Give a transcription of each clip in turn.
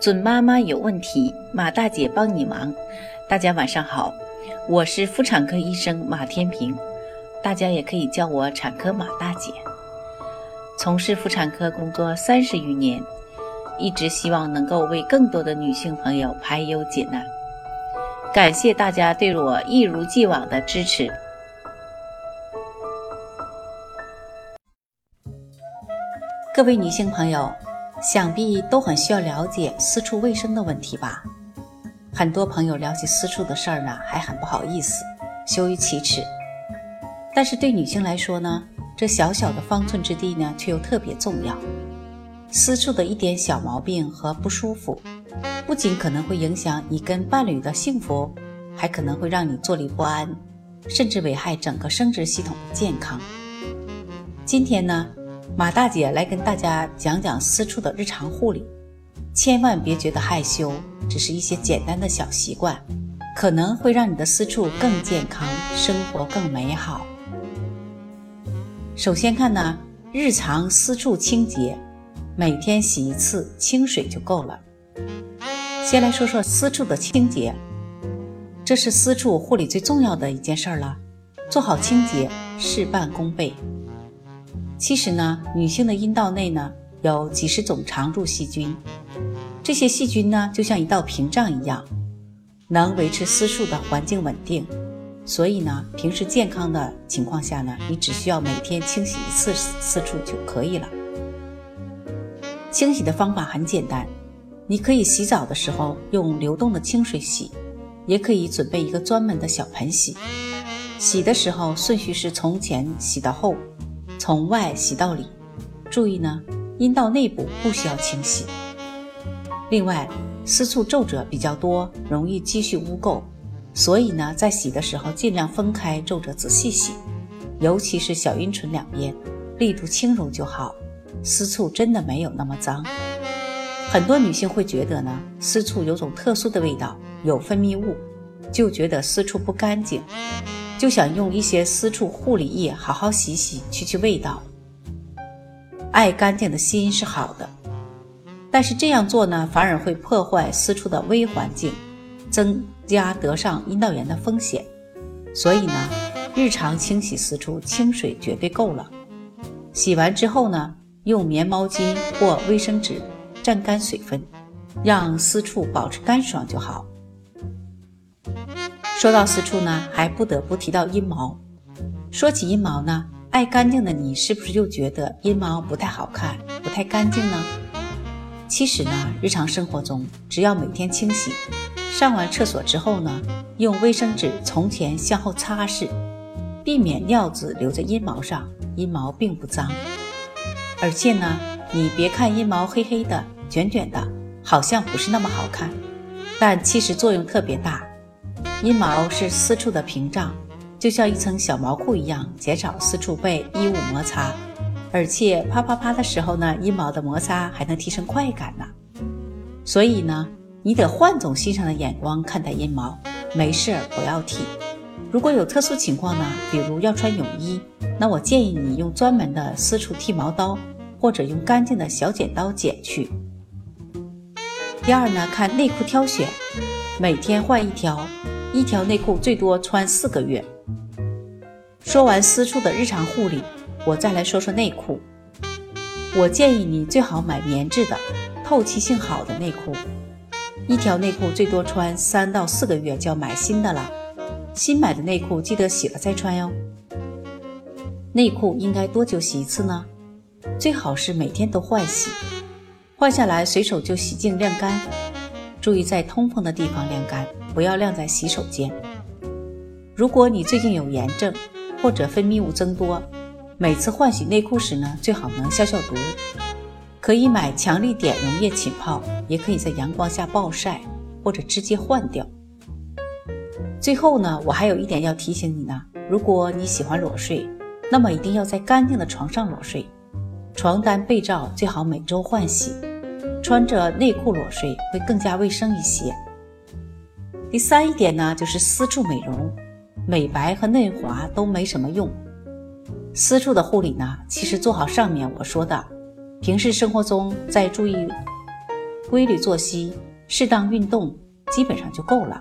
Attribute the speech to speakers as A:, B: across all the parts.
A: 准妈妈有问题，马大姐帮你忙。大家晚上好，我是妇产科医生马天平，大家也可以叫我产科马大姐。从事妇产科工作三十余年，一直希望能够为更多的女性朋友排忧解难。感谢大家对我一如既往的支持。各位女性朋友。想必都很需要了解私处卫生的问题吧？很多朋友聊起私处的事儿呢，还很不好意思，羞于启齿。但是对女性来说呢，这小小的方寸之地呢，却又特别重要。私处的一点小毛病和不舒服，不仅可能会影响你跟伴侣的幸福，还可能会让你坐立不安，甚至危害整个生殖系统的健康。今天呢？马大姐来跟大家讲讲私处的日常护理，千万别觉得害羞，只是一些简单的小习惯，可能会让你的私处更健康，生活更美好。首先看呢，日常私处清洁，每天洗一次，清水就够了。先来说说私处的清洁，这是私处护理最重要的一件事儿了，做好清洁，事半功倍。其实呢，女性的阴道内呢有几十种常驻细菌，这些细菌呢就像一道屏障一样，能维持私处的环境稳定。所以呢，平时健康的情况下呢，你只需要每天清洗一次私处就可以了。清洗的方法很简单，你可以洗澡的时候用流动的清水洗，也可以准备一个专门的小盆洗。洗的时候顺序是从前洗到后。从外洗到里，注意呢，阴道内部不需要清洗。另外，私处皱褶比较多，容易积蓄污垢，所以呢，在洗的时候尽量分开皱褶，仔细洗，尤其是小阴唇两边，力度轻柔就好。私处真的没有那么脏。很多女性会觉得呢，私处有种特殊的味道，有分泌物，就觉得私处不干净。就想用一些私处护理液好好洗洗，去去味道。爱干净的心是好的，但是这样做呢，反而会破坏私处的微环境，增加得上阴道炎的风险。所以呢，日常清洗私处，清水绝对够了。洗完之后呢，用棉毛巾或卫生纸蘸干水分，让私处保持干爽就好。说到私处呢，还不得不提到阴毛。说起阴毛呢，爱干净的你是不是又觉得阴毛不太好看、不太干净呢？其实呢，日常生活中只要每天清洗，上完厕所之后呢，用卫生纸从前向后擦拭，避免尿渍留在阴毛上，阴毛并不脏。而且呢，你别看阴毛黑黑的、卷卷的，好像不是那么好看，但其实作用特别大。阴毛是私处的屏障，就像一层小毛裤一样，减少私处被衣物摩擦。而且啪啪啪的时候呢，阴毛的摩擦还能提升快感呢。所以呢，你得换种欣赏的眼光看待阴毛，没事不要剃。如果有特殊情况呢，比如要穿泳衣，那我建议你用专门的私处剃毛刀，或者用干净的小剪刀剪去。第二呢，看内裤挑选，每天换一条。一条内裤最多穿四个月。说完私处的日常护理，我再来说说内裤。我建议你最好买棉质的、透气性好的内裤。一条内裤最多穿三到四个月就要买新的了。新买的内裤记得洗了再穿哟。内裤应该多久洗一次呢？最好是每天都换洗，换下来随手就洗净晾干。注意在通风的地方晾干。不要晾在洗手间。如果你最近有炎症或者分泌物增多，每次换洗内裤时呢，最好能消消毒。可以买强力碘溶液浸泡，也可以在阳光下暴晒，或者直接换掉。最后呢，我还有一点要提醒你呢：如果你喜欢裸睡，那么一定要在干净的床上裸睡，床单被罩最好每周换洗。穿着内裤裸睡会更加卫生一些。第三一点呢，就是私处美容、美白和嫩滑都没什么用。私处的护理呢，其实做好上面我说的，平时生活中再注意规律作息、适当运动，基本上就够了。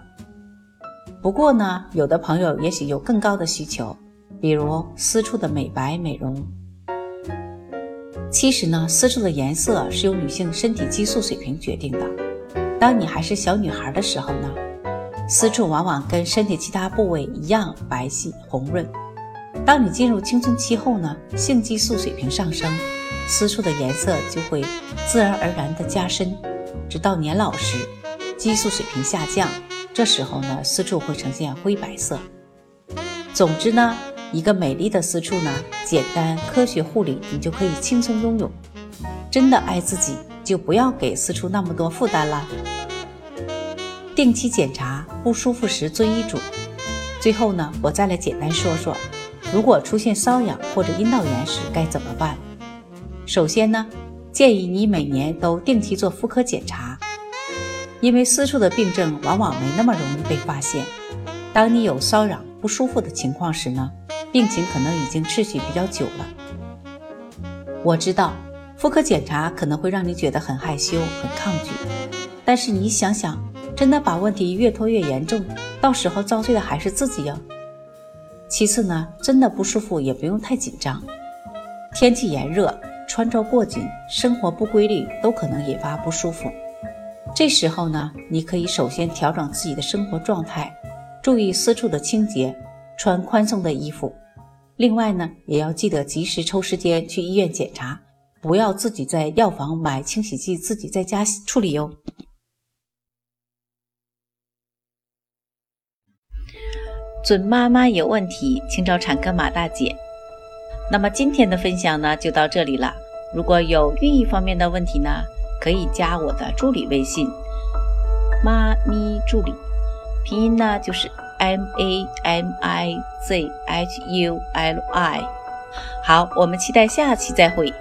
A: 不过呢，有的朋友也许有更高的需求，比如私处的美白美容。其实呢，私处的颜色是由女性身体激素水平决定的。当你还是小女孩的时候呢，私处往往跟身体其他部位一样白皙红润。当你进入青春期后呢，性激素水平上升，私处的颜色就会自然而然的加深，直到年老时，激素水平下降。这时候呢，私处会呈现灰白色。总之呢，一个美丽的私处呢，简单科学护理，你就可以轻松拥有。真的爱自己，就不要给私处那么多负担了。定期检查，不舒服时遵医嘱。最后呢，我再来简单说说，如果出现瘙痒或者阴道炎时该怎么办。首先呢，建议你每年都定期做妇科检查。因为私处的病症往往没那么容易被发现。当你有瘙痒不舒服的情况时呢，病情可能已经持续比较久了。我知道妇科检查可能会让你觉得很害羞、很抗拒，但是你想想，真的把问题越拖越严重，到时候遭罪的还是自己哟。其次呢，真的不舒服也不用太紧张。天气炎热，穿着过紧，生活不规律，都可能引发不舒服。这时候呢，你可以首先调整自己的生活状态，注意私处的清洁，穿宽松的衣服。另外呢，也要记得及时抽时间去医院检查，不要自己在药房买清洗剂自己在家处理哟。准妈妈有问题，请找产科马大姐。那么今天的分享呢，就到这里了。如果有孕育方面的问题呢？可以加我的助理微信，妈咪助理，拼音呢就是 M A M I Z H U L I。好，我们期待下期再会。